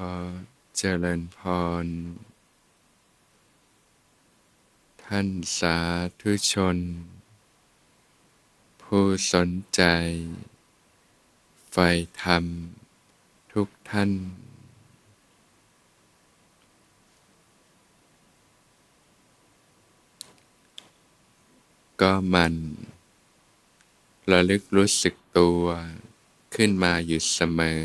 อเจริญพร ท่านสาธุชน ผู้สนใจใฝ่ธรรม ทุกท่าน ก็มันระลึกรู้สึกตัวขึ้นมาอยู่เสมอ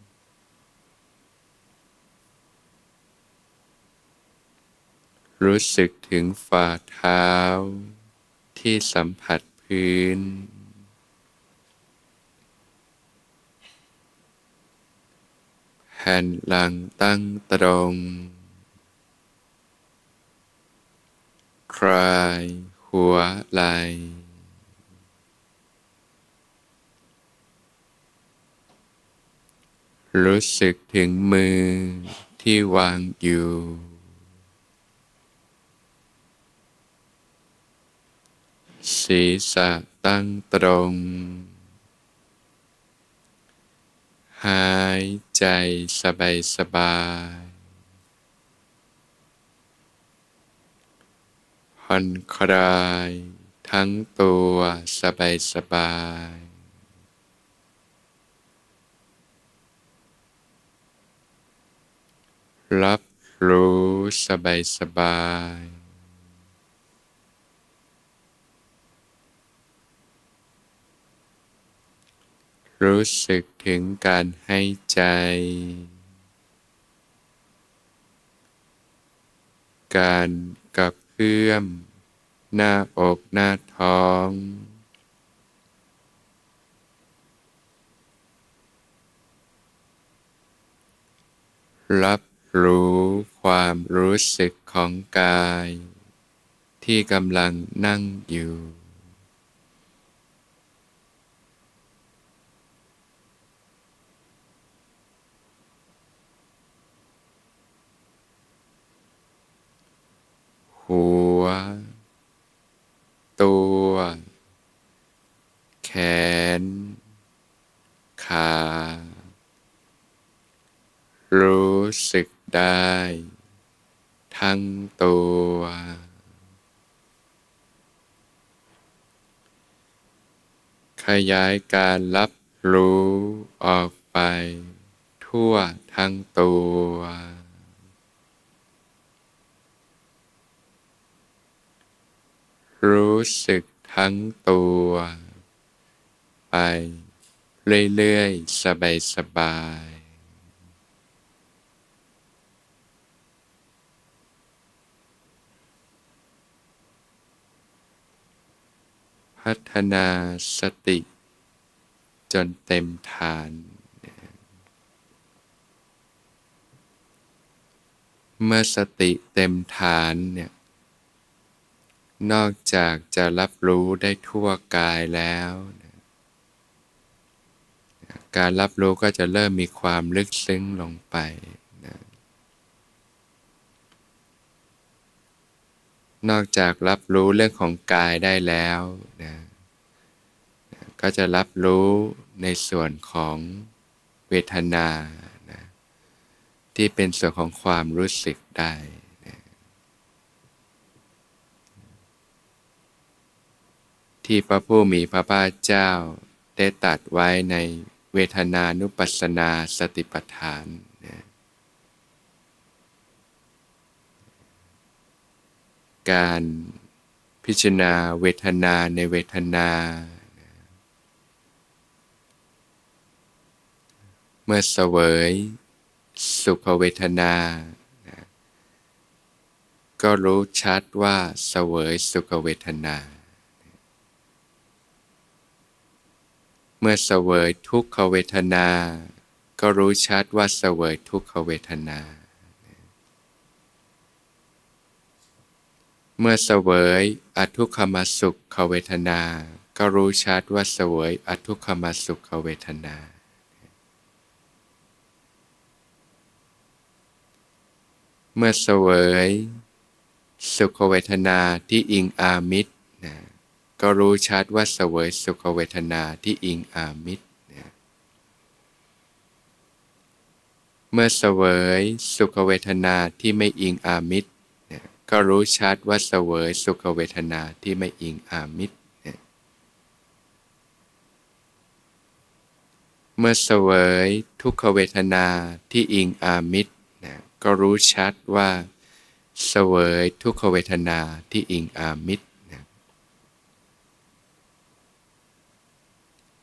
รู้สึกถึงฝ่าเท้า ที่สัมผัสพื้น แผ่นหลังตั้งตรง คลายหัวไหลรู้สึกถึงมือที่วางอยู่ ศีรษะตั้งตรง หายใจสบายสบายผ่อนคลายทั้งตัวสบายสบายรับรู้สบายสบาย รู้สึกถึงการให้ใจ การกับเพื่อม หน้าอกหน้าท้อง รับรู้ความรู้สึกของกาย ที่กำลังนั่งอยู่ หัว ตัว แขน ขา รู้สึกได้ ทั้งตัว ขยายการรับรู้ออกไป ทั่วทั้งตัว รู้สึกทั้งตัว ไปเรื่อยๆ สบายๆพัฒนาสติ จนเต็มฐาน เมื่อสติเต็มฐานเนี่ย นอกจากจะรับรู้ได้ทั่วกายแล้ว การรับรู้ก็จะเริ่มมีความลึกซึ้งลงไปนะนอกจากรับรู้เรื่องของกายได้แล้วนะก็จะรับรู้ในส่วนของเวทนานะที่เป็นส่วนของความรู้สึกได้นะ ที่พระผู้มีพระภาคเจ้า ได้ตัดไว้ในเวทนานุปัสสนาสติปัฏฐานนะการพิจารณาเวทนาในเวทนา เมื่อเสวยสุขเวทนา ก็รู้ชัดว่าเสวยสุขเวทนา เมื่อเสวยทุกขเวทนา ก็รู้ชัดว่าเสวยทุกขเวทนา เมื่อเสวยอทุกขมสุขเวทนา ก็รู้ชัดว่าเสวยอทุกขมสุขเวทนา เมื่อเสวยสุขเวทนาที่อิงอามิตรนะ ก็รู้ชัดว่าเสวยสุขเวทนาที่อิงอามิตรเมื่อเสวยสุขเวทนาที่ไม่อิงอามิตรก็รู้ชัดว่าเสวยสุขเวทนาที่ไม่อิงอามิตรเมื่อเสวยทุกขเวทนาที่อิงอามิตรนะก็รู้ชัดว่าเสวยทุกขเวทนาที่อิงอามิตรนะ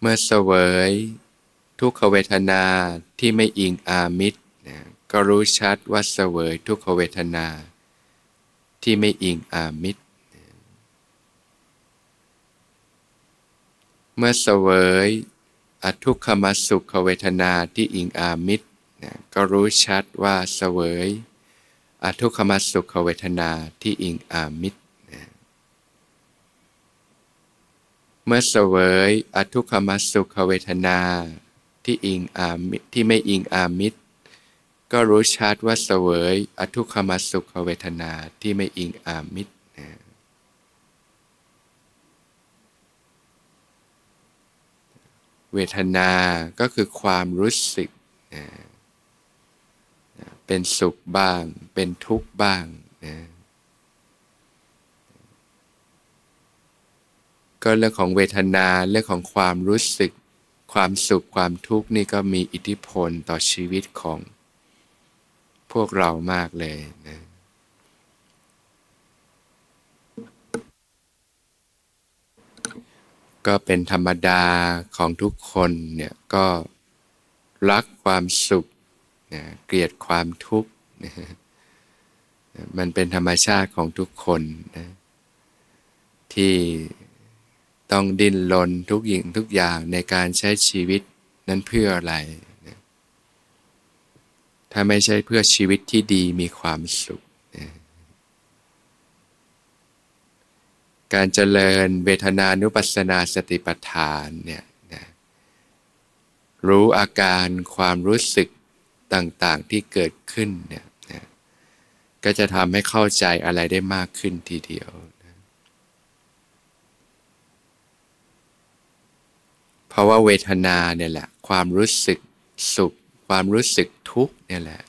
เมื่อเสวย ทุกขเวทนาที่ไม่อิงอามิตรนะก็รู้ชัดว่าเสวยทุกขเวทนา ที่ไม่อิงอามิตรนะเมื่อเสวยอทุกขมสุขเวทนาที่อิงอามิตรนะก็รู้ชัดว่าเสวย อทุกขมสุขเวทนาที่อิงอามิตรนะ เมื่อเสวยอทุกขมสุขเวทนาที่อิงอามิที่ไม่อิงอามิตร ก็รู้ชัดว่าเสวยอทุกขมสุขเวทนาที่ไม่อิงอามิตรเวทนาก็คือความรู้สึกนะเป็นสุขบ้าง เป็นทุกข์บ้างนะ ก็เรื่องของเวทนาเรื่องของความรู้สึก ความสุขความทุกข์นี่ก็มีอิทธิพลต่อชีวิตของ พวกเรามากเลยนะก็เป็นธรรมดาของทุกคนเนี่ยก็รักความสุขนะเกลียดความทุกข์นะมันเป็นธรรมชาติของทุกคนนะที่ ต้องดิ้นรนทุกอย่างทุกอย่างในการใช้ชีวิตนั้นเพื่ออะไร ถ้าไม่ใช่เพื่อชีวิตที่ดีมีความสุข การเจริญเวทนานุปัสสนาสติปัฏฐานเนี่ยนะรู้อาการความรู้สึกต่างๆที่เกิดขึ้นเนี่ยนะก็จะทำให้เข้าใจอะไรได้มากขึ้นทีเดียวนะเพ ราะว่าเวทนาเนี่ยแหละ ความรู้สึกสุข ความรู้สึกทุกข์เนี่ยแหละ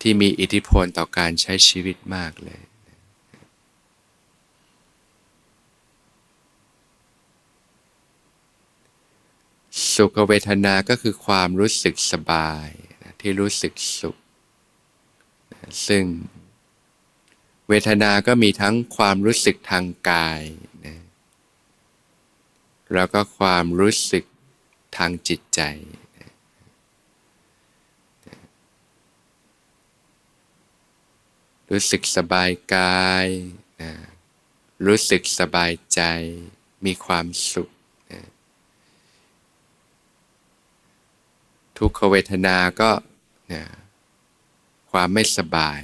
ที่มีอิทธิพลต่อการใช้ชีวิตมากเลยสุขเวทนาก็คือความรู้สึกสบายที่รู้สึกสุขซึ่ง เวทนาก็มีทั้งความรู้สึกทางกาย แล้วก็ความรู้สึกทางจิตใจ รู้สึกสบายกาย รู้สึกสบายใจ มีความสุข ทุกขเวทนาก็ความไม่สบาย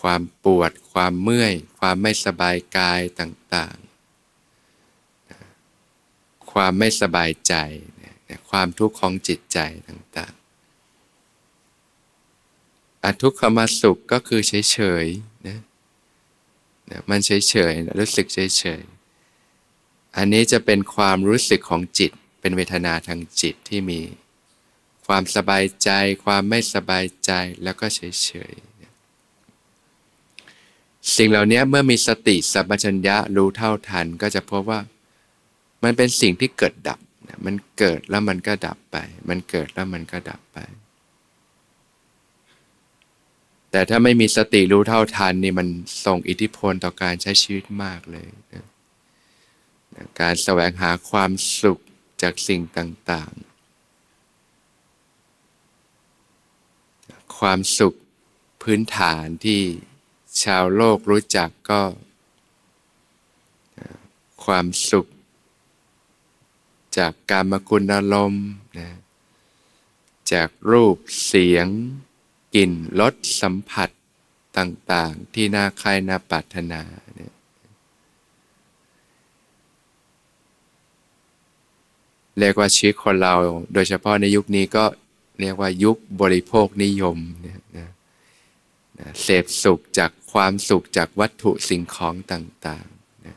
ความปวด ความเมื่อย ความไม่สบายกายต่าง ความไม่สบายใจ ความทุกข์ของจิตใจต่างๆอทุกขมสุขก็คือเฉยๆนะนะมันเฉยๆรู้สึกเฉยๆ อันนี้จะเป็นความรู้สึกของจิต เป็นเวทนาทางจิตที่มี ความสบายใจ ความไม่สบายใจแล้วก็เฉยๆสิ่งเหล่านี้เมื่อมีสติสัมปชัญญะรู้เท่าทันก็จะพบว่า มันเป็นสิ่งที่เกิดดับ มันเกิดแล้วมันก็ดับไป มันเกิดแล้วมันก็ดับไป แต่ถ้าไม่มีสติรู้เท่าทันนี่มันส่งอิทธิพลต่อการใช้ชีวิตมากเลยนะการแสวงหาความสุขจากสิ่งต่าง ๆ ความสุขพื้นฐานที่ชาวโลกรู้จักก็ ความสุข จากการมกุณอารมณ์นะจากรูปเสียง กลิ่นรสสัมผัสต่างๆ ที่น่าใคร่น่าปรารถนาเนี่ยเรียกว่าชีวิตคนเราโดยเฉพาะในยุคนี้ก็เรียกว่ายุคบริโภคนิยมเนี่ยนะเสพสุขจากความสุขจากวัตถุสิ่งของต่างๆนะ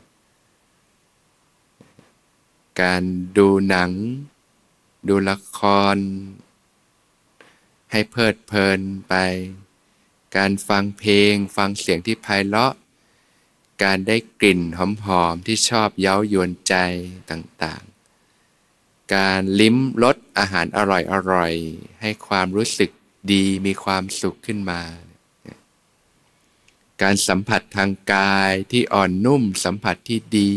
การดูหนัง ดูละคร ให้เพลิดเพลินไป การฟังเพลง ฟังเสียงที่ไพเราะ การได้กลิ่นหอมๆที่ชอบเย้ายวนใจต่างๆ การลิ้มรสอาหารอร่อยๆ ให้ความรู้สึกดีมีความสุขขึ้นมาการสัมผัสทางกายที่อ่อนนุ่มสัมผัสที่ดี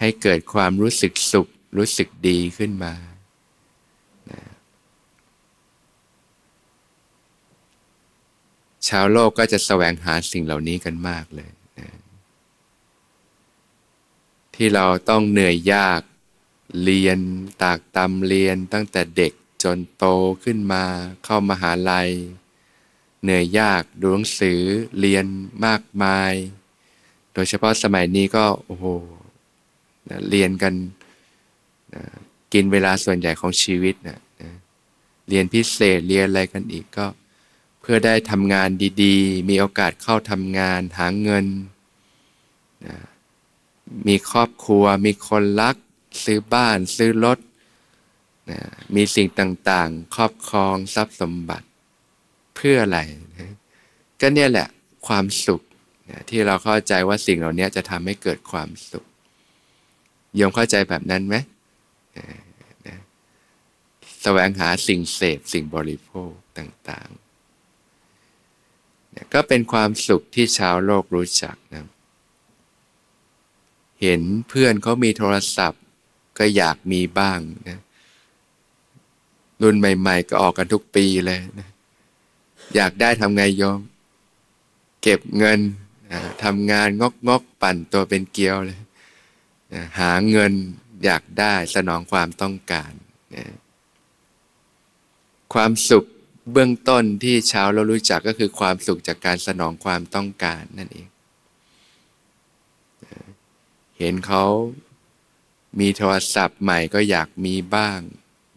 ให้เกิดความรู้สึกสุข รู้สึกดีขึ้นมานะชาวโลกก็จะแสวงหาสิ่งเหล่านี้กันมากเลยนะที่เราต้องเหนื่อยยากเรียนตากตำเรียนตั้งแต่เด็กจนโตขึ้นมาเข้ามาหาลัย เหนื่อยยากดูหนังสือเรียนมากมาย โดยเฉพาะสมัยนี้ก็โอ้โห เรียนกันกินเวลาส่วนใหญ่ของชีวิตนะเรียนพิเศษเรียนอะไรกันอีกก็ เพื่อได้ทำงานดีๆ มีโอกาสเข้าทำงานหาเงินมีครอบครัว มีคนรัก ซื้อบ้าน ซื้อรถมีสิ่งต่างๆ ครอบครองทรัพย์สมบัติเพื่ออะไรนะก็เนี่ยแหละความสุขนะที่เราเข้าใจว่าสิ่งเหล่านี้จะทำให้เกิดความสุข ยมเข้าใจแบบนั้นไหมนะแสวงหาสิ่งเสพสิ่งบริโภคต่างๆนะก็เป็นความสุขที่ชาวโลกรู้จักนะ เห็นเพื่อนเขามีโทรศัพท์ ก็อยากมีบ้างนะรุ่นใหม่ ๆ ก็ออกกันทุกปีเลยนะอยากได้ทำไงโยม เก็บเงินทำงานงกงกปั่นตัวเป็นเกลียวเลย หาเงินอยากได้สนองความต้องการ ความสุขเบื้องต้นที่ชาวเรารู้จักก็คือความสุขจากการสนองความต้องการนั่นเอง เห็นเขามีโทรศัพท์ใหม่ก็อยากมีบ้าง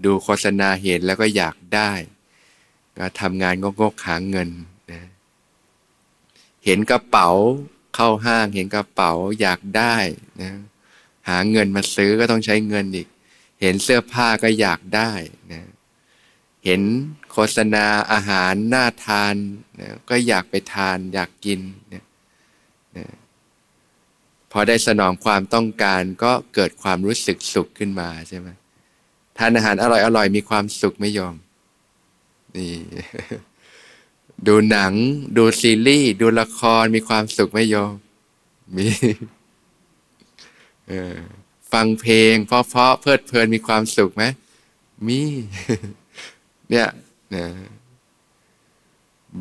ดูโฆษณาเห็นแล้วก็อยากได้ ก็ทำงานงกๆหาเงินนะเห็นกระเป๋าเข้าห้างเห็นกระเป๋าอยากได้นะ หาเงินมาซื้อก็ต้องใช้เงินอีก เห็นเสื้อผ้าก็อยากได้นะเห็นโฆษณาอาหารน่าทานนะก็อยากไปทานอยากกินนะนะพอได้สนองความต้องการก็เกิดความรู้สึกสุขขึ้นมาใช่ไหมทานอาหารอร่อยๆมีความสุขไม่ยอมนี่ดูหนัง ดูซีรีส์ดูละครมีความสุขไมโยมมี ฟังเพลง เพราะเพราะเพลิดเพลินมีความสุขไหมมีเนี่ยนะ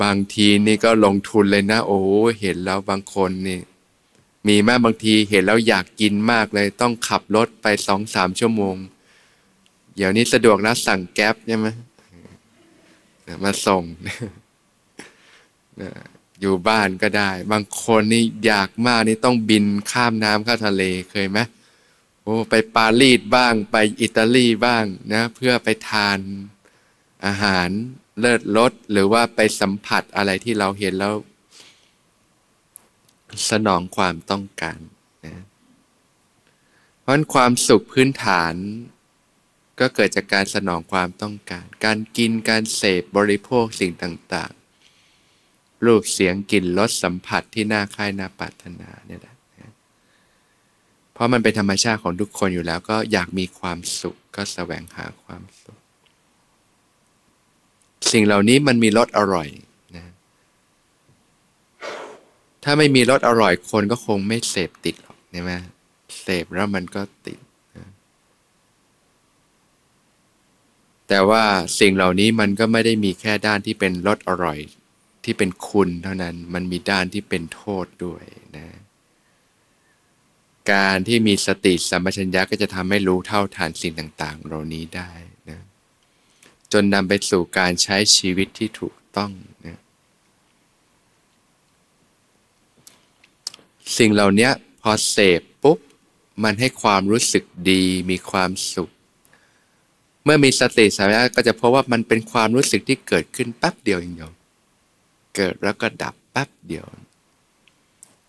บางทีนี่ก็ลงทุนเลยนะ โอ้เห็นแล้วบางคนนี่ มีมากบางทีเห็นแล้วอยากกินมากเลย ต้องขับรถไปสองสามชั่วโมง เดี๋ยวนี้สะดวกนะสั่งแก๊ปใช่ไหมมาส่ง อยู่บ้านก็ได้ บางคนนี่อยากมากนี่ต้องบินข้ามน้ำข้ามทะเลเคยไหมโอ้ไปปารีสบ้างไปอิตาลีบ้างนะเพื่อไปทานอาหารเลิศรสหรือว่าไปสัมผัสอะไรที่เราเห็นแล้ว สนองความต้องการนะเพราะความสุขพื้นฐานก็เกิดจากการสนองความต้องการ การกินการเสพบริโภคสิ่งต่าง รูปเสียงกลิ่นรสสัมผัสที่น่าค่ายน่าปรารถนาเนี่ยแหละเพราะมันเป็นธรรมชาติของทุกคนอยู่แล้ว ก็อยากมีความสุขก็แสวงหาความสุข สิ่งเหล่านี้มันมีรสอร่อยนะถ้าไม่มีรสอร่อยคนก็คงไม่เสพติดหรอกใช่ไหมเสพแล้วมันก็ติดแต่ว่าสิ่งเหล่านี้มันก็ไม่ได้มีแค่ด้านที่เป็นรสอร่อย ที่เป็นคุณเท่านั้นมันมีด้านที่เป็นโทษด้วยนะ การที่มีสติสัมปชัญญะก็จะทำให้รู้เท่าทานสิ่งต่างๆ เหล่านี้ได้นะจนนำไปสู่การใช้ชีวิตที่ถูกต้องนะสิ่งเหล่านี้พอเสพปุ๊บ มันให้ความรู้สึกดีมีความสุข เมื่อมีสติสัมปชัญญะก็จะพบว่ามันเป็นความรู้สึกที่เกิดขึ้นแป๊บเดียวเองโยม เกิดแล้วก็ดับแป๊บเดียว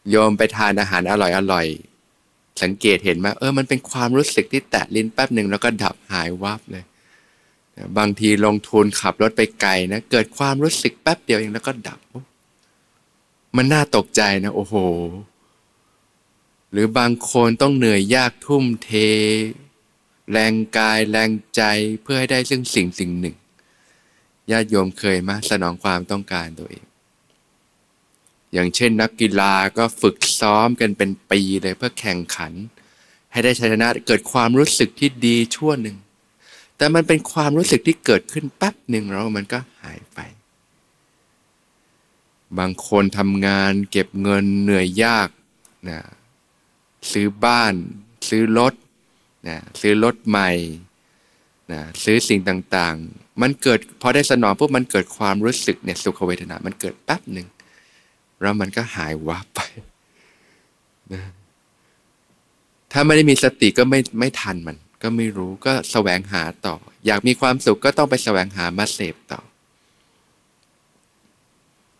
โยมไปทานอาหารอร่อยอร่อยสังเกตเห็นไหมเออมันเป็นความรู้สึกที่แตะลิ้นแป๊บหนึ่งแล้วก็ดับหายวับเลยบางทีลงทุนขับรถไปไกลนะเกิดความรู้สึกแป๊บเดียวเองแล้วก็ดับ มันน่าตกใจนะ โอ้โห หรือบางคนต้องเหนื่อยยากทุ่มเท แรงกายแรงใจเพื่อให้ได้ซึ่งสิ่งสิ่งหนึ่งญาติโยมเคยมาสนองความต้องการตัวเอง อย่างเช่นนักกีฬาก็ฝึกซ้อมกันเป็นปีเลยเพื่อแข่งขัน ให้ได้ชัยชนะเกิดความรู้สึกที่ดีชั่วหนึ่ง แต่มันเป็นความรู้สึกที่เกิดขึ้นแป๊บหนึ่งแล้วมันก็หายไป บางคนทำงานเก็บเงินเหนื่อยยากนะซื้อบ้าน ซื้อรถนะซื้อรถใหม่นะซื้อสิ่งต่างๆ มันเกิดพอได้สนองปุ๊บมันเกิดความรู้สึกเนี่ยสุขเวทนา มันเกิดแป๊บหนึ่ง แล้วมันก็หายวับไปนะถ้าไม่ได้มีสติก็ไม่ไม่ทันมัน ก็ไม่รู้ก็แสวงหาต่อ อยากมีความสุขก็ต้องไปแสวงหามาเสพต่อ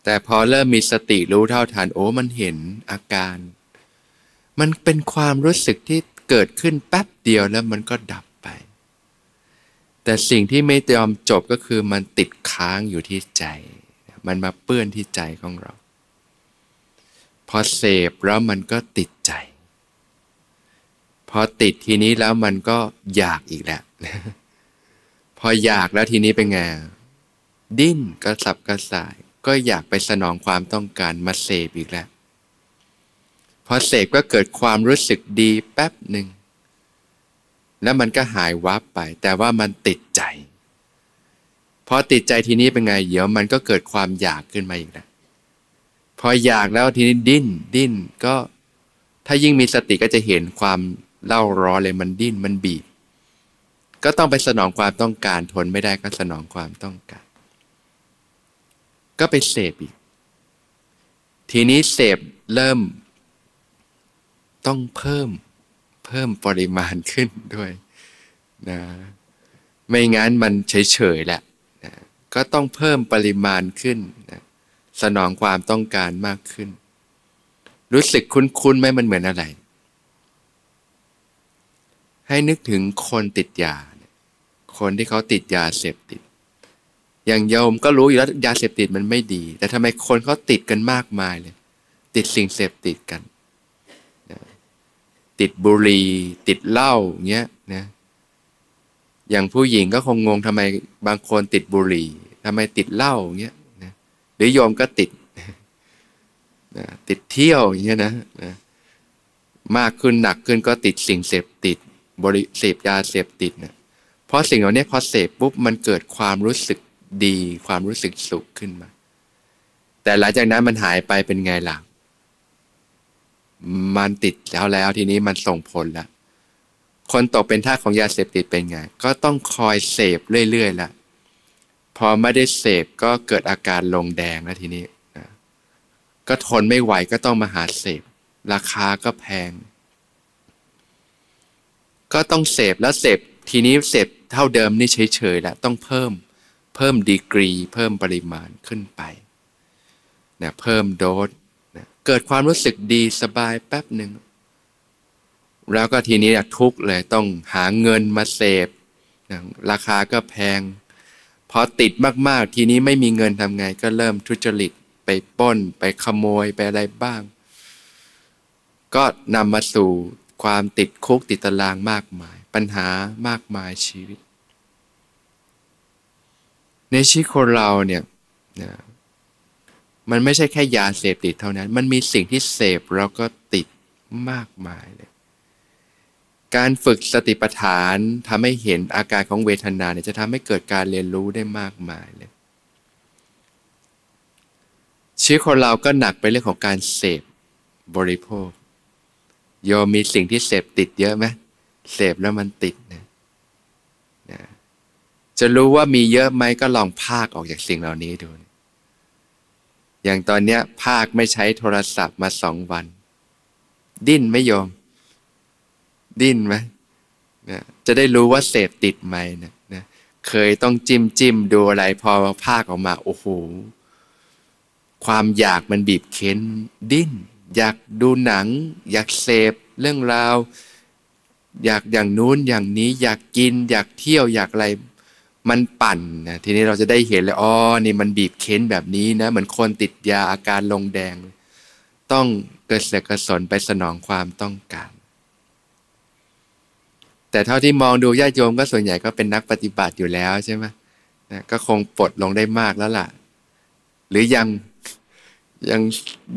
แต่พอเริ่มมีสติรู้เท่าทันโอ้มันเห็นอาการ มันเป็นความรู้สึกที่เกิดขึ้นแป๊บเดียวแล้วมันก็ดับไป แต่สิ่งที่ไม่ยอมจบก็คือมันติดค้างอยู่ที่ใจ มันมาเปื้อนที่ใจของเรา พอเสพแล้วมันก็ติดใจ พอติดทีนี้แล้วมันก็อยากอีกแหล้วพออยากแล้วทีนี้เป็นไง ดิ้นกระสับกระส่าย ก็อยากไปสนองความต้องการมาเสพอีกแล้ว พอเสพก็เกิดความรู้สึกดีแป๊บหนึ่ง แล้วมันก็หายวับไป แต่ว่ามันติดใจ พอติดใจทีนี้เป็นไง เดี๋ยวมันก็เกิดความอยากขึ้นมาอีกแล้ว พออยากแล้วทีนี้ดิ้นดิ้นก็ถ้ายิ่งมีสติก็จะเห็นความเล่าร้อนเลยมันดิ้นมันบีบ ก็ต้องไปสนองความต้องการทนไม่ได้ก็สนองความต้องการ ก็ไปเสพอีก ทีนี้เสพเริ่ม ต้องเพิ่มเพิ่มปริมาณขึ้นด้วยนะไม่งั้นมันเฉยๆแหละนะก็ต้องเพิ่มปริมาณขึ้นนะ สนองความต้องการมากขึ้น รู้สึกคุ้นๆไหมมันเหมือนอะไร ให้นึกถึงคนติดยา คนที่เขาติดยาเสพติด อย่างโยมก็รู้อยู่แล้วยาเสพติดมันไม่ดี แต่ทำไมคนเขาติดกันมากมายเลย ติดสิ่งเสพติดกัน ติดบุหรี่ติดเหล้าเงี้ยนะอย่างผู้หญิงก็คงงงทำไมบางคนติดบุหรี่ทำไมติดเหล้าเงี้ย หรือโยมก็ติดนะติดเที่ยวอย่างเงี้ยนะนะมากขึ้นหนักขึ้นก็ติดสิ่งเสพติดบริเสพยาเสพติดนะเพราะสิ่งเหล่านี้พอเสพปุ๊บมันเกิดความรู้สึกดี ความรู้สึกสุขขึ้นมา แต่หลังจากนั้นมันหายไปเป็นไงล่ะ มันติดแล้วแล้วทีนี้มันส่งผลละคนตกเป็นท่าของยาเสพติดเป็นไง ก็ต้องคอยเสพเรื่อยๆละ พอไม่ได้เสพก็เกิดอาการลงแดงแล้วทีนี้นะก็ทนไม่ไหวก็ต้องมาหาเสพ ราคาก็แพง ก็ต้องเสพแล้วเสพทีนี้เสพเท่าเดิมนี่เฉยๆแล้วต้องเพิ่มเพิ่มดีกรี เพิ่มปริมาณขึ้นไปนะเพิ่มโดสนะเกิดความรู้สึกดีสบายแป๊บหนึ่งแล้วก็ทีนี้ทุกเลยต้องหาเงินมาเสพนะราคาก็แพง อติดมากๆ ทีนี้ไม่มีเงินทำไงก็เริ่มทุจริตไปป้น ไปขโมยไปอะไรบ้าง ก็นำมาสู่ความติดคุกติดตารางมากมาย ปัญหามากมายชีวิต ในชีวิตคนเราเนี่ยนะมันไม่ใช่แค่ยาเสพติดเท่านั้น มันมีสิ่งที่เสพแล้วก็ติดมากมายเลย การฝึกสติปัฏฐานทำให้เห็นอาการของเวทนาเนี่ยจะทำให้เกิดการเรียนรู้ได้มากมายเลยชีวิตคนเราก็หนักไปเรื่องของการเสพบริโภคโยมมีสิ่งที่เสพติดเยอะไหมเสพแล้วมันติดนะนะจะรู้ว่ามีเยอะไหมก็ลองภาคออกจากสิ่งเหล่านี้ดู อย่างตอนเนี้ยภาคไม่ใช้โทรศัพท์มาสองวัน ดิ้นไม่ยอม ดิ้นไหมนะจะได้รู้ว่าเสพติดไหมนะนะเคยต้องจิ้มจิ้มดูอะไรพอภาคออกมาโอ้โหความอยากมันบีบเค้นดิ้น อยากดูหนัง อยากเสพเรื่องราว อยากอย่างนู้นอย่างนี้ อยากกิน อยากเที่ยวอยากอะไรมันปั่นนะทีนี้เราจะได้เห็นเลยอ๋อนี่มันบีบเค้นแบบนี้นะเหมือนคนติดยาอาการลงแดง ต้องเกิดเสกกระสนไปสนองความต้องการ แต่เท่าที่มองดูญาติโยมก็ส่วนใหญ่ก็เป็นนักปฏิบัติอยู่แล้วใช่ไหมนะก็คงปลดลงได้มากแล้วล่ะ หรือยังยัง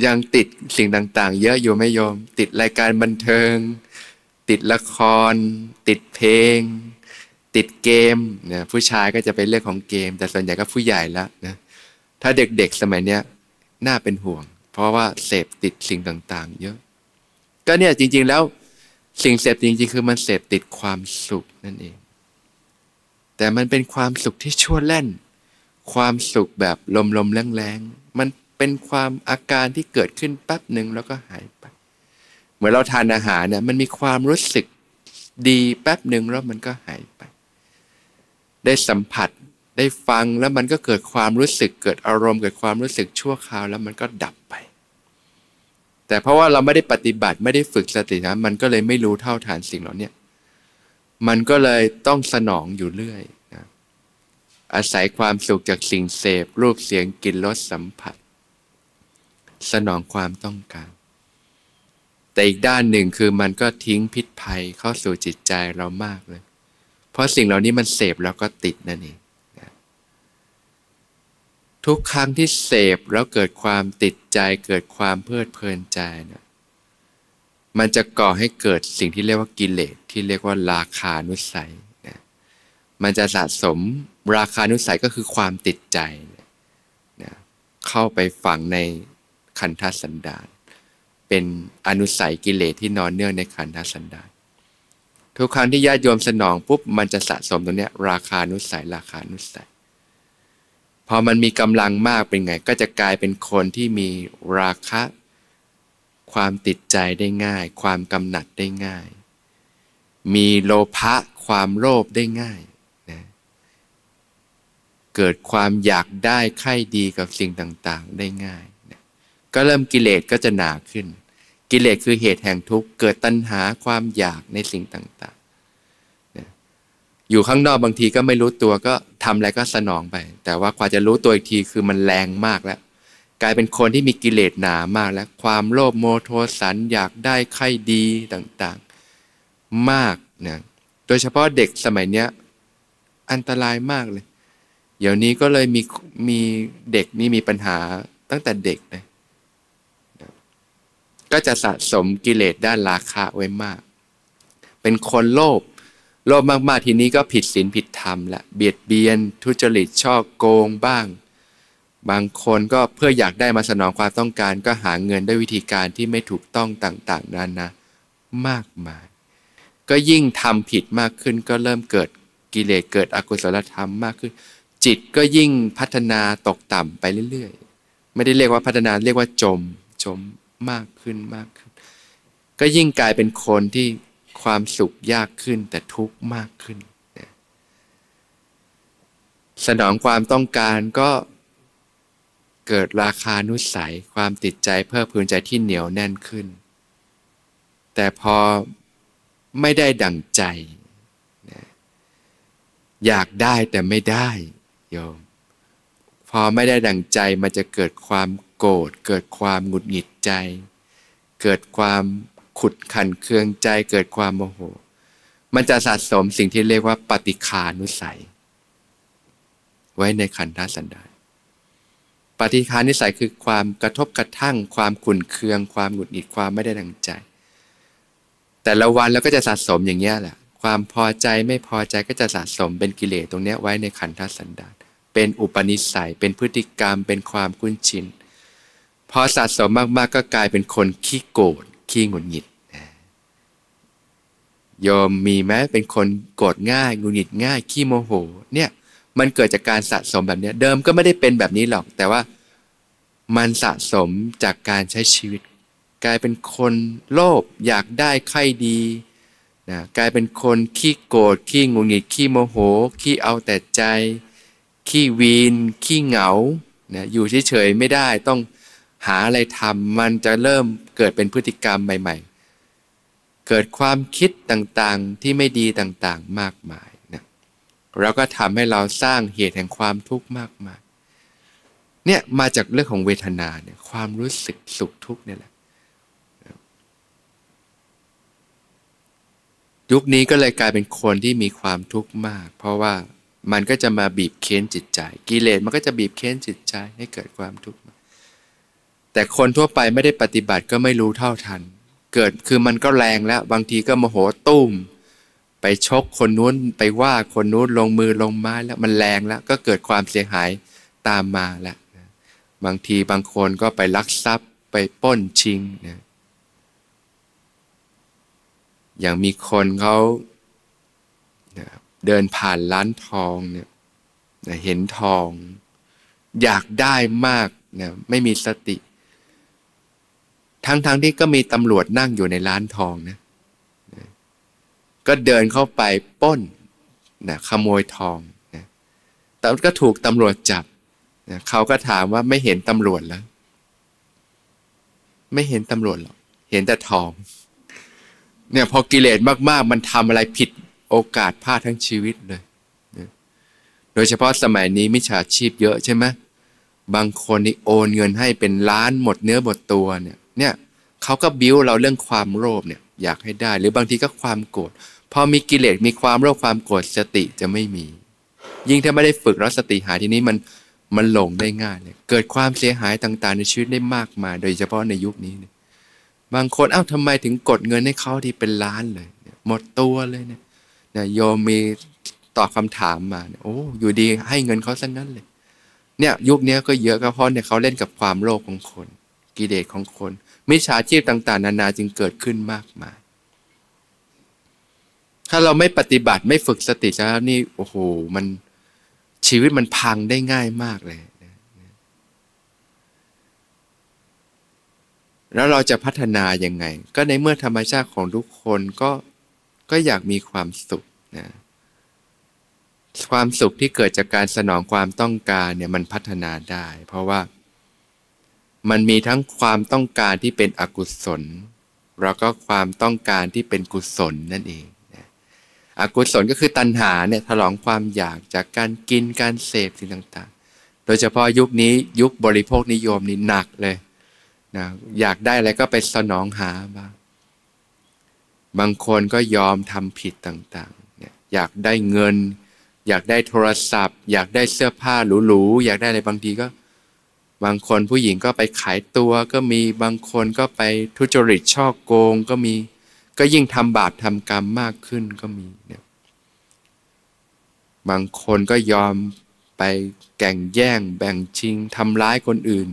ยังติดสิ่งต่างๆ เยอะอยู่ไม่โยม ติดรายการบันเทิง ติดละคร ติดเพลง ติดเกมนะผู้ชายก็จะเป็นเรื่องของเกม แต่ส่วนใหญ่ก็ผู้ใหญ่แล้วนะถ้าเด็กๆสมัยเนี้ยน่าเป็นห่วง เพราะว่าเสพติดสิ่งต่าง ๆ เยอะ ก็เนี่ยจริง ๆแล้ว สิ่งเสพจริงๆคือมันเสพติดความสุขนั่นเอง แต่มันเป็นความสุขที่ชั่วแล่น ความสุขแบบลมๆแรงๆ มันเป็นความอาการที่เกิดขึ้นแป๊บหนึ่งแล้วก็หายไป เหมือนเราทานอาหารเนี่ยมันมีความรู้สึกดีแป๊บหนึ่งแล้วมันก็หายไป ได้สัมผัสได้ฟังแล้วมันก็เกิดความรู้สึกเกิดอารมณ์เกิดความรู้สึกชั่วคราวแล้วมันก็ดับ แต่เพราะว่าเราไม่ได้ปฏิบัติไม่ได้ฝึกสตินะมันก็เลยไม่รู้เท่าทานสิ่งเหล่านี้มันก็เลยต้องสนองอยู่เรื่อยนะอาศัยความสุขจากสิ่งเสพ รูปเสียงกลิ่นรสสัมผัส สนองความต้องการ แต่อีกด้านหนึ่งคือมันก็ทิ้งพิษภัยเข้าสู่จิตใจเรามากเลย เพราะสิ่งเหล่านี้มันเสพแล้วก็ติดนั่นเอง ทุกครั้งที่เสพแล้วเกิดความติดใจเกิดความเพลิดเพลินใจเนะมันจะก่อให้เกิดสิ่งที่เรียกว่ากิเลสที่เรียกว่าราคานุสัยนะมันจะสะสมราคานุสัยก็คือความติดใจนะเข้าไปฝังในขันธสันดานเป็นอนุสัยกิเลสที่นอนเนื่องในขันธสันดานทุกครั้งที่ญาติโยมสนองปุ๊บมันจะสะสมตรงนี้ราคานุสัยราคานุสัย พอมันมีกำลังมากเป็นไง ก็จะกลายเป็นคนที่มีราคะ ความติดใจได้ง่าย ความกำหนัดได้ง่าย มีโลภะความโลภได้ง่ายนะเกิดความอยากได้ใคร่ดีกับสิ่งต่างๆได้ง่ายนะก็เริ่มกิเลสก็จะหนาขึ้น กิเลสคือเหตุแห่งทุกข์เกิดตัณหาความอยากในสิ่งต่างๆ อยู่ข้างนอกบางทีก็ไม่รู้ตัวก็ทำอะไรก็สนองไป แต่ว่ากว่าจะรู้ตัวอีกทีคือมันแรงมากแล้ว กลายเป็นคนที่มีกิเลสหนามากแล้ว ความโลภโมโทสันอยากได้ใครดีต่างๆ มากนะโดยเฉพาะเด็กสมัยเนี้ยอันตรายมากเลย เดี๋ยวนี้ก็เลยมีมีเด็กนี่มีปัญหาตั้งแต่เด็กเลยก็จะสะสมกิเลสด้านราคะไว้มาก เป็นคนโลภ โลภมากๆทีนี้ก็ผิดศีลผิดธรรมละเบียดเบียน ทุจริตช่อโกงบ้าง บางคนก็เพื่ออยากได้มาสนองความต้องการก็หาเงินด้วยวิธีการที่ไม่ถูกต้องต่างๆนั้นนะมากมาย ก็ยิ่งทำผิดมากขึ้นก็เริ่มเกิดกิเลสเกิดอกุศลธรรมมากขึ้น จิตก็ยิ่งพัฒนาตกต่ำไปเรื่อยๆ ไม่ได้เรียกว่าพัฒนาเรียกว่าจมจมมากขึ้นมากขึ้น ก็ยิ่งกลายเป็นคนที่ ความสุขยากขึ้นแต่ทุกข์มากขึ้นสนองความต้องการก็เกิดราคานุสัย ความติดใจเพิ่มพื้นใจที่เหนียวแน่นขึ้น แต่พอไม่ได้ดั่งใจอยากได้แต่ไม่ได้โยมพอไม่ได้ดั่งใจมันจะเกิดความโกรธเกิดความหงุดหงิดใจ เกิดความ ขุดขันเคืองใจเกิดความโมโห มันจะสะสมสิ่งที่เรียกว่าปฏิคานุสัย ไว้ในขันธสันดานปฏิคานิสัยคือความกระทบกระทั่ง ความขุนเคือง ความหงุดหงิดความไม่ได้ดังใจ แต่ละวันเราก็จะสะสมอย่างเงี้ยแหละความพอใจไม่พอใจก็จะสะสมเป็นกิเลสตรงเนี้ยไว้ในขันธสันดานเป็นอุปนิสัยเป็นพฤติกรรม เป็นความคุ้นชินพอสะสมมากๆก็กลายเป็นคนขี้โกรธ ขี้หงุดหงิดยอมมีไหมเป็นคนโกรธง่ายหงุดหงิดง่ายขี้โมโห เนี่ย มันเกิดจากการสะสมแบบนี้เดิมก็ไม่ได้เป็นแบบนี้หรอก แต่ว่ามันสะสมจากการใช้ชีวิต กลายเป็นคนโลภอยากได้ใครดีนะกลายเป็นคนขี้โกรธขี้งุนงิดขี้โมโหขี้เอาแต่ใจ ขี้วีนขี้เหงานะอยู่เฉยๆไม่ได้ต้อง หาอะไรทำมันจะเริ่มเกิดเป็นพฤติกรรมใหม่ ๆ เกิดความคิดต่างๆที่ไม่ดีต่างๆมากมายนะแล้วก็ทำให้เราสร้างเหตุแห่งความทุกข์มากมายเนี่ยมาจากเรื่องของเวทนาเนี่ยความรู้สึกสุขทุกข์เนี่ยแหละยุคนี้ก็เลยกลายเป็นคนที่มีความทุกข์มาก เพราะว่ามันก็จะมาบีบเค้นจิตใจ กิเลสมันก็จะบีบเค้นจิตใจให้เกิดความทุกข์ แต่คนทั่วไปไม่ได้ปฏิบัติก็ไม่รู้เท่าทัน เกิดคือมันก็แรงแล้ว บางทีก็โมโหตุ้ม ไปชกคนนู้นไปว่าคนนู้นลงมือลงไม้แล้วมันแรงแล้ว ก็เกิดความเสียหายตามมาแล้วบางทีบางคนก็ไปลักทรัพย์ไปป้นชิงนะอย่างมีคนเขาเดินผ่านร้านทองเนี่ยเห็นทอง อยากได้มากนะไม่มีสติ ทั้งๆทที่ก็มีตำรวจนั่งอยู่ในร้านทองนะ ก็เดินเข้าไปป้นนะขโมยทองนะแต่ก็ถูกตำรวจจับนะเขาก็ถามว่าไม่เห็นตำรวจแล้ว ไม่เห็นตำรวจหรอก เห็นแต่ทอง เนี่ยพอกิเลสมากๆ มันทำอะไรผิดโอกาสพลาดทั้งชีวิตเลยโดยเฉพาะสมัยนี้มิจฉาชีพเยอะใช่ไหมบางคนนี่โอนเงินให้เป็นล้านหมดเนื้อหมดตัวเนี่ย เนี่ยเขาก็บิ้วเราเรื่องความโลภเนี่ยอยากให้ได้ หรือบางทีก็ความโกรธพอมีกิเลสมีความโลภความโกรธสติจะไม่มี ยิ่งถ้าไม่ได้ฝึกแล้วสติหายทีนี้มันมันหลงได้ง่ายเลยเกิดความเสียหายต่างๆ ในชีวิตได้มากมาย โดยเฉพาะในยุคนี้เนี่ยบางคนเอ้าทำไมถึงกดเงินให้เขาที่เป็นล้านเลย หมดตัวเลยเนี่ยนะโยมมีตอบคาถามมาโอ้อยู่ดีให้เงินเขาซะงั้นเลย เนี่ยยุคนี้ก็เยอะก็เพราะเนี่ยเขาเล่นกับความโลภของคน กิเลสของคน มิจฉาชีพต่างๆ นานาจึงเกิดขึ้นมากมาย ถ้าเราไม่ปฏิบัติไม่ฝึกสติแล้วนี่โอ้โหมันชีวิตมันพังได้ง่ายมากเลย แล้วเราจะพัฒนายังไง ก็ในเมื่อธรรมชาติของทุกคนก็ก็อยากมีความสุขนะความสุขที่เกิดจากการสนองความต้องการเนี่ยมันพัฒนาได้ เพราะว่า มันมีทั้งความต้องการที่เป็นอกุศล แล้วก็ความต้องการที่เป็นกุศลนั่นเองนะอกุศลก็คือตัณหาเนี่ยถลองความอยากจากการกินการเสพสิ่งต่างๆ โดยเฉพาะยุคนี้ยุคบริโภคนิยมนี่หนักเลยนะอยากได้อะไรก็ไปสนองหาบ้างบางคนก็ยอมทำผิดต่างๆเนี่ยอยากได้เงิน อยากได้โทรศัพท์ อยากได้เสื้อผ้าหรูๆอยากได้อะไรบางทีก็ บางคนผู้หญิงก็ไปขายตัวก็มีบางคนก็ไปทุจริตช่อโกงก็มี ก็ยิ่งทำบาปทำกรรมมากขึ้นก็มีเนี่ยบางคนก็ยอมไปแก่งแย่ง แบ่งชิงทำร้ายคนอื่น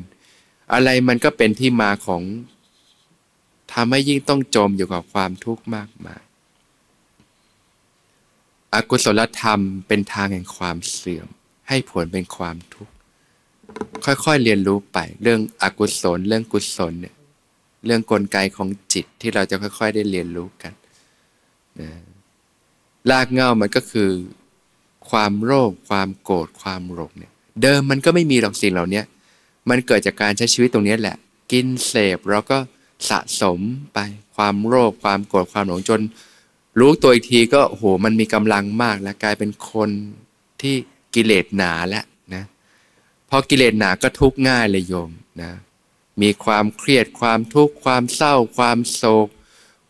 อะไรมันก็เป็นที่มาของทำให้ยิ่งต้องจมอยู่กับความทุกข์มากมาย อกุศลธรรมเป็นทางแห่งความเสื่อม ให้ผลเป็นความทุกข์ ค่อยๆเรียนรู้ไป เรื่องอกุศล เรื่องกุศลเนี่ยเรื่องกลไกของจิตที่เราจะค่อย ๆ ได้เรียนรู้กันนะลากเงามันก็คือ ความโลภความโกรธความหลงเนี่ย เดิมมันก็ไม่มีหรอกสิ่งเหล่านี้มันเกิดจากการใช้ชีวิตตรงนี้แหละ กินเสพแล้วก็สะสมไปความโลภความโกรธความหลงจน รู้ตัวอีกทีก็โหมันมีกำลังมาก แล้วกลายเป็นคนที่กิเลสหนาและ พอกิเลสหนาก็ทุกข์ง่ายเลยโยมนะมีความเครียดความทุกข์ความเศร้า ความโศก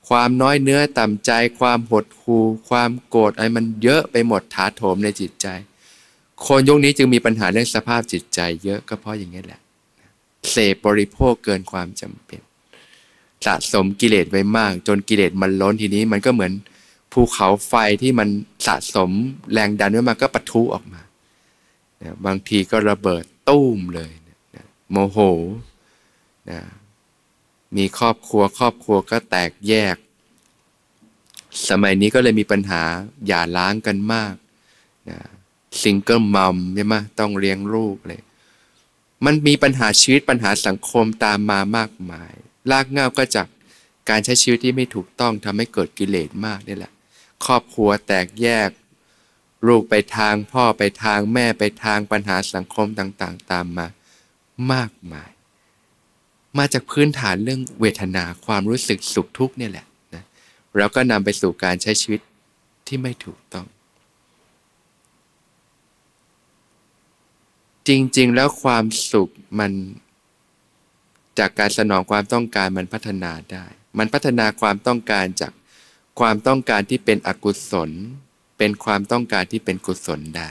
ความน้อยเนื้อต่ำใจ ความหดหู่ความโกรธอะไรมันเยอะไปหมดถาโถมในจิตใจ คนยุคนี้จึงมีปัญหาเรื่องสภาพจิตใจ เยอะก็เพราะอย่างนี้แหละเสพบริโภคเกินความจำเป็นสะสมกิเลสไว้มาก จนกิเลสมันล้นทีนี้มันก็เหมือนภูเขาไฟที่มันสะสมแรงดันไว้มาก็ปะทุออกมา บางทีก็ระเบิดตุ้มเลยโมโหนะมีครอบครัวครอบครัวก็แตกแยก สมัยนี้ก็เลยมีปัญหาอย่าล้างกันมากนะซิงเกิลมัมใช่ไหมต้องเลี้ยงลูกเลย มันมีปัญหาชีวิตปัญหาสังคมตามมามากมาย ลากเงาก็จากการใช้ชีวิตที่ไม่ถูกต้องทำให้เกิดกิเลสมากนี่แหละ ครอบครัวแตกแยก ลูกไปทางพ่อไปทางแม่ไปทางปัญหาสังคมต่างๆ ตามมามากมาย มาจากพื้นฐานเรื่องเวทนาความรู้สึกสุขทุกข์เนี่ยแหละนะแล้วก็นำไปสู่การใช้ชีวิตที่ไม่ถูกต้อง จริงๆ แล้วความสุขมันจากการสนองความต้องการมันพัฒนาได้ มันพัฒนาความต้องการจากความต้องการที่เป็นอกุศล เป็นความต้องการที่เป็นกุศลได้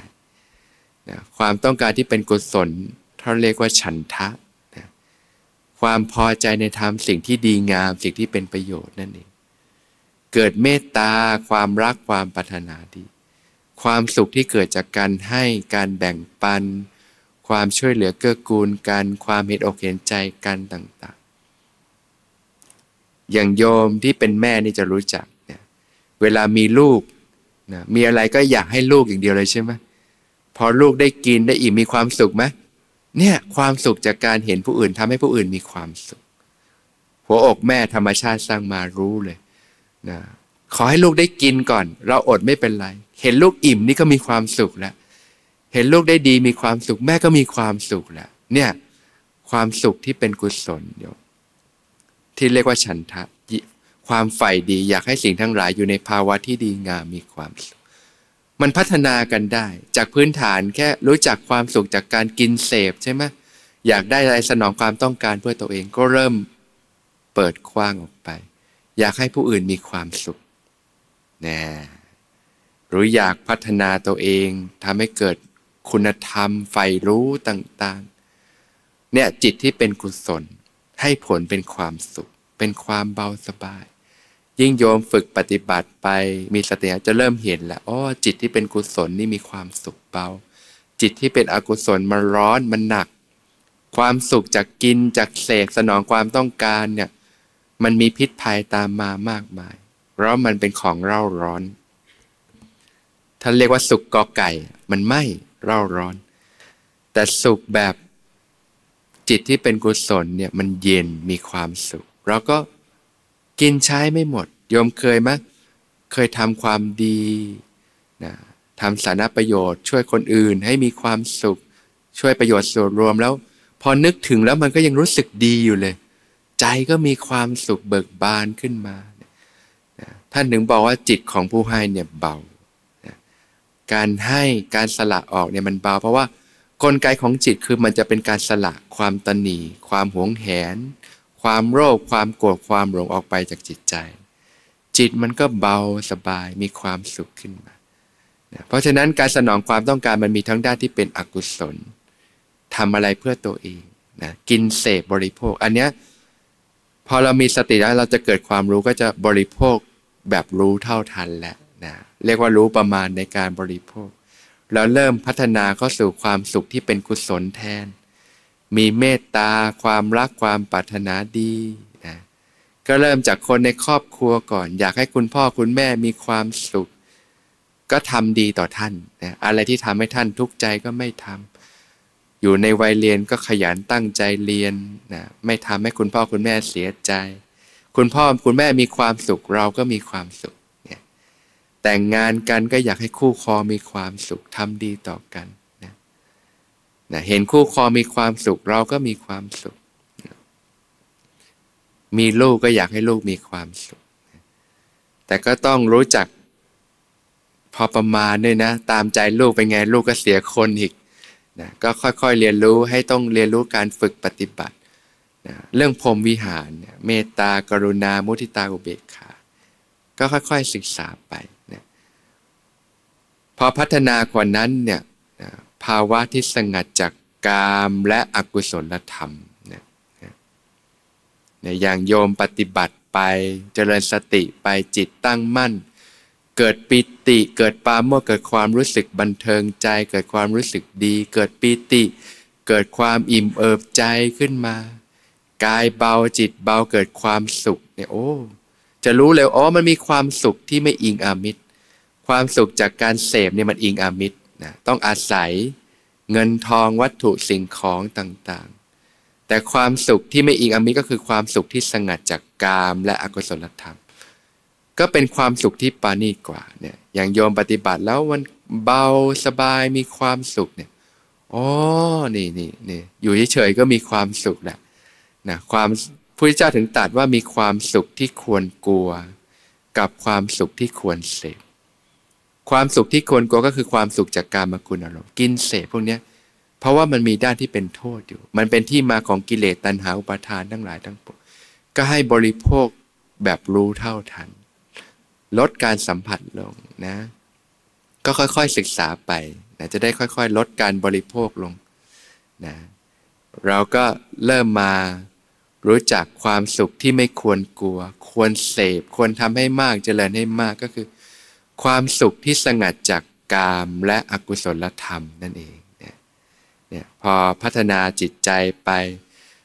นะความต้องการที่เป็นกุศลเขาเรียกว่าฉันทะนะความพอใจในธรรมสิ่งที่ดีงามสิ่งที่เป็นประโยชน์นั่นเองเกิดเมตตาความรักความปรารถนาดี ความสุขที่เกิดจากการให้การแบ่งปัน ความช่วยเหลือเกื้อกูลกันความเห็นอกเห็นใจกันต่างๆ อย่างโยมที่เป็นแม่นี่จะรู้จักเนี่ยเวลามีลูก นะมีอะไรก็อยากให้ลูกอย่างเดียวเลยใช่ไหมพอลูกได้กินได้อิ่มมีความสุขไหมเนี่ยความสุขจากการเห็นผู้อื่นทำให้ผู้อื่นมีความสุข หัวอกแม่ธรรมชาติสร้างมารู้เลยนะขอให้ลูกได้กินก่อน เราอดไม่เป็นไร เห็นลูกอิ่มนี่ก็มีความสุขแล้ว เห็นลูกได้ดีมีความสุข แม่ก็มีความสุขแหละเนี่ย ความสุขที่เป็นกุศลโยที่เรียกว่าฉันทะ ความใฝ่ดีอยากให้สิ่งทั้งหลายอยู่ในภาวะที่ดีงามมีความสุขมันพัฒนากันได้จากพื้นฐานแค่รู้จักความสุขจากการกินเสพใช่ไหมอยากได้อะไรสนองความต้องการเพื่อตัวเองก็เริ่มเปิดกว้างออกไป อยากให้ผู้อื่นมีความสุขน่หรืออยากพัฒนาตัวเองทำให้เกิดคุณธรรมใฝ่รู้ต่างๆ เนี่ยจิตที่เป็นกุศลให้ผลเป็นความสุข เป็นความเบาสบาย ยิ่งโยมฝึกปฏิบัติไป มีสติจะเริ่มเห็นแล้วอ๋อจิตที่เป็นกุศลนี่มีความสุขเบา จิตที่เป็นอกุศลมันร้อนมันหนัก ความสุขจากกินจากเสกสนองความต้องการเนี่ยมันมีพิษภัยตามมามากมาย เพราะมันเป็นของเร่าร้อนท่านเรียกว่าสุขกอไก่ มันไม่เร่าร้อน แต่สุขแบบจิตที่เป็นกุศลเนี่ยมันเย็นมีความสุข เราก็ กินใช้ไม่หมด โยมเคยไหมเคยทำความดีนะทำสาธาระประโยชน์ ช่วยคนอื่นให้มีความสุข ช่วยประโยชน์ส่วนรวมแล้ว พอนึกถึงแล้วมันก็ยังรู้สึกดีอยู่เลย ใจก็มีความสุขเบิกบานขึ้นมาท่านถึงบอกว่าจิตของผู้ให้เนี่ยเบาการให้การสละออกเนี่ยมันเบา เพราะว่ากลไกของจิตคือมันจะเป็นการสละความตนี ความหวงแหน ความโรคความโกรธความหลงออกไปจากจิตใจ จิตมันก็เบาสบายมีความสุขขึ้นมา เพราะฉะนั้นการสนองความต้องการมันมีทั้งด้านที่เป็นอกุศลทำอะไรเพื่อตัวเองนะกินเสพบริโภค อันเนี้ยพอเรามีสติแล้วเราจะเกิดความรู้ก็จะบริโภคแบบรู้เท่าทันแหละนะเรียกว่ารู้ประมาณในการบริโภค แล้วเริ่มพัฒนาเข้าสู่ความสุขที่เป็นกุศลแทน มีเมตตาความรักความปรารถนาดีนะก็เริ่มจากคนในครอบครัวก่อน อยากให้คุณพ่อคุณแม่มีความสุข ก็ทำดีต่อท่านนะอะไรที่ทำให้ท่านทุกข์ใจก็ไม่ทำอยู่ในวัยเรียนก็ขยันตั้งใจเรียนนะไม่ทำให้คุณพ่อคุณแม่เสียใจ คุณพ่อคุณแม่มีความสุขเราก็มีความสุขแต่งงานกันก็อยากให้คู่ครองมีความสุขทำดีต่อกัน นะเห็นคู่ครองมีความสุขเราก็มีความสุขมีลูกก็อยากให้ลูกมีความสุขแต่ก็ต้องรู้จักพอประมาณด้วยนะ ตามใจลูกเป็นไงลูกก็เสียคนอีกนะก็ค่อยๆเรียนรู้ให้ต้องเรียนรู้การฝึกปฏิบัตินะเรื่องพรมวิหารเมตตากรุณา มุทิตาอุเบกขา ก็ค่อยๆศึกษาไปพอพัฒนากว่านั้นเนี่ย ภาวะที่สงัดจากกามและอกุศลธรรมเนี่ยอย่างโยมปฏิบัติไปเจริญสติไปจิตตั้งมั่น เกิดปิติเกิดปาโมกเกิดความรู้สึกบันเทิงใจ เกิดความรู้สึกดี เกิดปิติ เกิดความอิ่มเอิบใจขึ้นมากายเบาจิตเบาเกิดความสุขเนี่ยโอ้จะรู้เลยอ๋อมันมีความสุขที่ไม่อิงอามิตร ความสุขจากการเสพเนี่ยมันอิงอามิตร นะต้องอาศัยเงินทองวัตถุสิ่งของต่างๆ แต่ความสุขที่ไม่อิงอมิก็คือความสุขที่สงัดจากกามและอกุศลธรรม ก็เป็นความสุขที่ปานีกว่าเนี่ยอย่างโยมปฏิบัติแล้วมันเบาสบายมีความสุขเนี่ยอ๋อนี่นี่นี่อยู่เฉยๆก็มีความสุขแหละนะความพระเจ้าถึงตรัสว่ามีความสุขที่ควรกลัว กับความสุขที่ควรเสพ ความสุขที่ควรกลัวก็คือความสุขจากการมาคุณอารมณ์กินเสพพวกนี้เพราะว่ามันมีด้านที่เป็นโทษอยู่ มันเป็นที่มาของกิเลสตัณหาอุปาทานทั้งหลายทั้งปวงก็ให้บริโภคแบบรู้เท่าทัน ลดการสัมผัสลงนะ ก็ค่อยๆศึกษาไปนะจะได้ค่อยๆ ลดการบริโภคลงนะเราก็เริ่มมารู้จักความสุขที่ไม่ควรกลัว ควรเสพ ควรทำให้มากเจริญให้มากก็คือ ความสุขที่สงัดจากกามและอกุศลธรรมนั่นเองเนี่ยพอพัฒนาจิตใจไป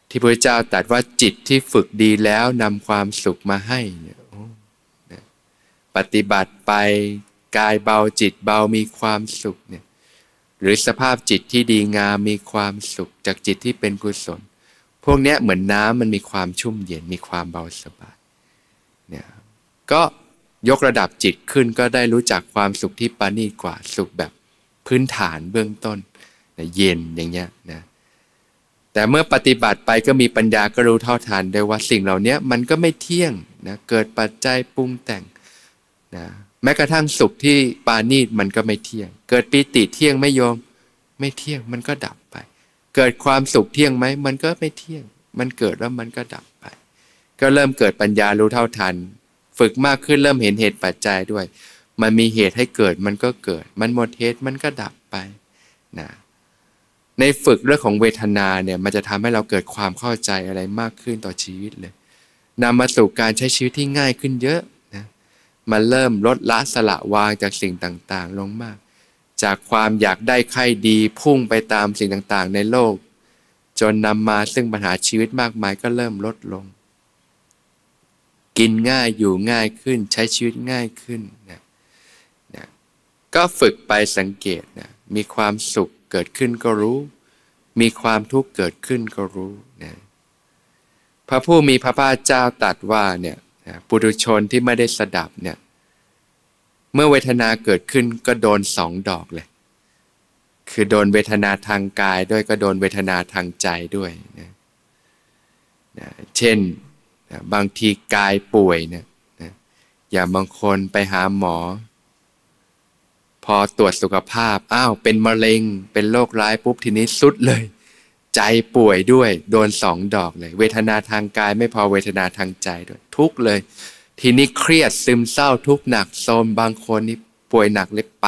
ที่พระเจ้าตรัสว่าจิตที่ฝึกดีแล้วนำความสุขมาให้เนี่ยปฏิบัติไปกายเบาจิตเบามีความสุขเนี่ยหรือสภาพจิตที่ดีงามมีความสุขจากจิตที่เป็นกุศล พวกนี้เหมือนน้ำมันมีความชุ่มเย็นมีความเบาสบายเนี่ยก็ ยกระดับจิตขึ้นก็ได้รู้จักความสุขที่ปานีกว่าสุขแบบพื้นฐานเบื้องต้นนะเย็นอย่างเงี้ยนะแต่เมื่อปฏิบัติไปก็มีปัญญาก็รู้เท่าทันได้ว่าสิ่งเหล่านี้มันก็ไม่เที่ยงนะเกิดปัจจัยปรุงแต่งนะแม้กระทั่งสุขที่ปานีตมันก็ไม่เที่ยง เกิดปีติเที่ยงไม่ยอมไม่เที่ยงมันก็ดับไป เกิดความสุขเที่ยงไหมมันก็ไม่เที่ยง มันเกิดแล้วมันก็ดับไป ก็เริ่มเกิดปัญญารู้เท่าทัน ฝึกมากขึ้นเริ่มเห็นเหตุปัจจัยด้วย มันมีเหตุให้เกิดมันก็เกิด มันหมดเหตุมันก็ดับไปนะในฝึกเรื่องของเวทนาเนี่ยมันจะทำให้เราเกิดความเข้าใจอะไรมากขึ้นต่อชีวิตเลยนำมาสู่การใช้ชีวิตที่ง่ายขึ้นเยอะนะมันเริ่มลดละสละวางจากสิ่งต่างๆ ลงมาก จากความอยากได้ใครดีพุ่งไปตามสิ่งต่างๆ ในโลก จนนำมาซึ่งปัญหาชีวิตมากมายก็เริ่มลดลง กินง่ายอยู่ง่ายขึ้น ใช้ชีวิตง่ายขึ้นนะนะก็ฝึกไปสังเกตนะมีความสุขเกิดขึ้นก็รู้ มีความทุกข์เกิดขึ้นก็รู้นะพระผู้มีพระภาคเจ้าตรัสว่าเนี่ยปุถุชนที่ไม่ได้สดับเนี่ยเมื่อเวทนาเกิดขึ้นก็โดนสองดอกเลย คือโดนเวทนาทางกายด้วยก็โดนเวทนาทางใจด้วยนะนะเช่น บางทีกายป่วยเนี่ยอย่างบางคนไปหาหมอ พอตรวจสุขภาพ อ้าว เป็นมะเร็ง เป็นโรคร้ายปุ๊บทีนี้สุดเลย ใจป่วยด้วย โดนสองดอกเลย เวทนาทางกายไม่พอเวทนาทางใจด้วย ทุกเลย ทีนี้เครียดซึมเศร้าทุกหนักโทมบางคนนี่ป่วยหนักเลยไป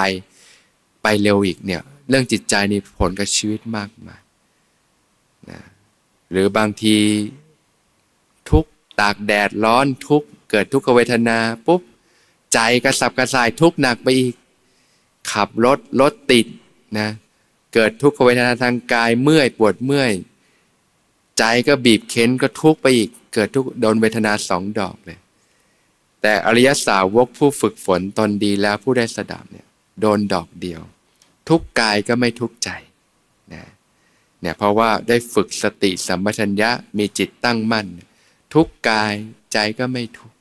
ไปเร็วอีกเนี่ย เรื่องจิตใจนี่ผลกับชีวิตมากมายนะหรือบางที ตากแดดร้อนทุกเกิดทุกขเวทนาปุ๊บใจกระสับกระส่ายทุกหนักไปอีก ขับรถรถติดนะเกิดทุกขเวทนาทางกายเมื่อยปวดเมื่อย ใจก็บีบเค้นก็ทุกไปอีก เกิดทุกโดนเวทนาสองดอกเลยแต่อริยสาวกผู้ฝึกฝนตนดีแล้วผู้ได้สดับเนี่ยโดนดอกเดียว ทุกกายก็ไม่ทุกใจนะเนี่ยเพราะว่าได้ฝึกสติสัมปชัญญะมีจิตตั้งมั่น ทุกกายใจก็ไม่ทุก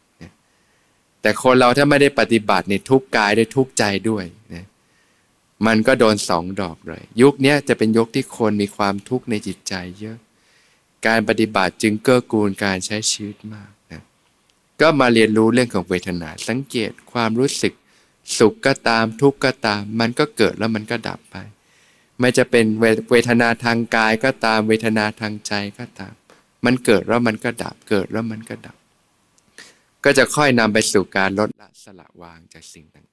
แต่คนเราถ้าไม่ได้ปฏิบัติเนี่ยทุกกายได้ทุกใจด้วยนะมันก็โดนสองดอกเลย ยุคนี้จะเป็นยุคที่คนมีความทุกข์ในจิตใจเยอะ การปฏิบัติจึงเกื้อกูลการใช้ชีวิตมากนะก็มาเรียนรู้เรื่องของเวทนา สังเกตความรู้สึกสุขก็ตามทุกข์ก็ตาม มันก็เกิดแล้วมันก็ดับไป ไม่จะเป็นเวทนาทางกายก็ตามเวทนาทางใจก็ตาม มันเกิดแล้วมันก็ดับ เกิดแล้วมันก็ดับ ก็จะค่อยนำไปสู่การลดละสละวางจากสิ่งต่าง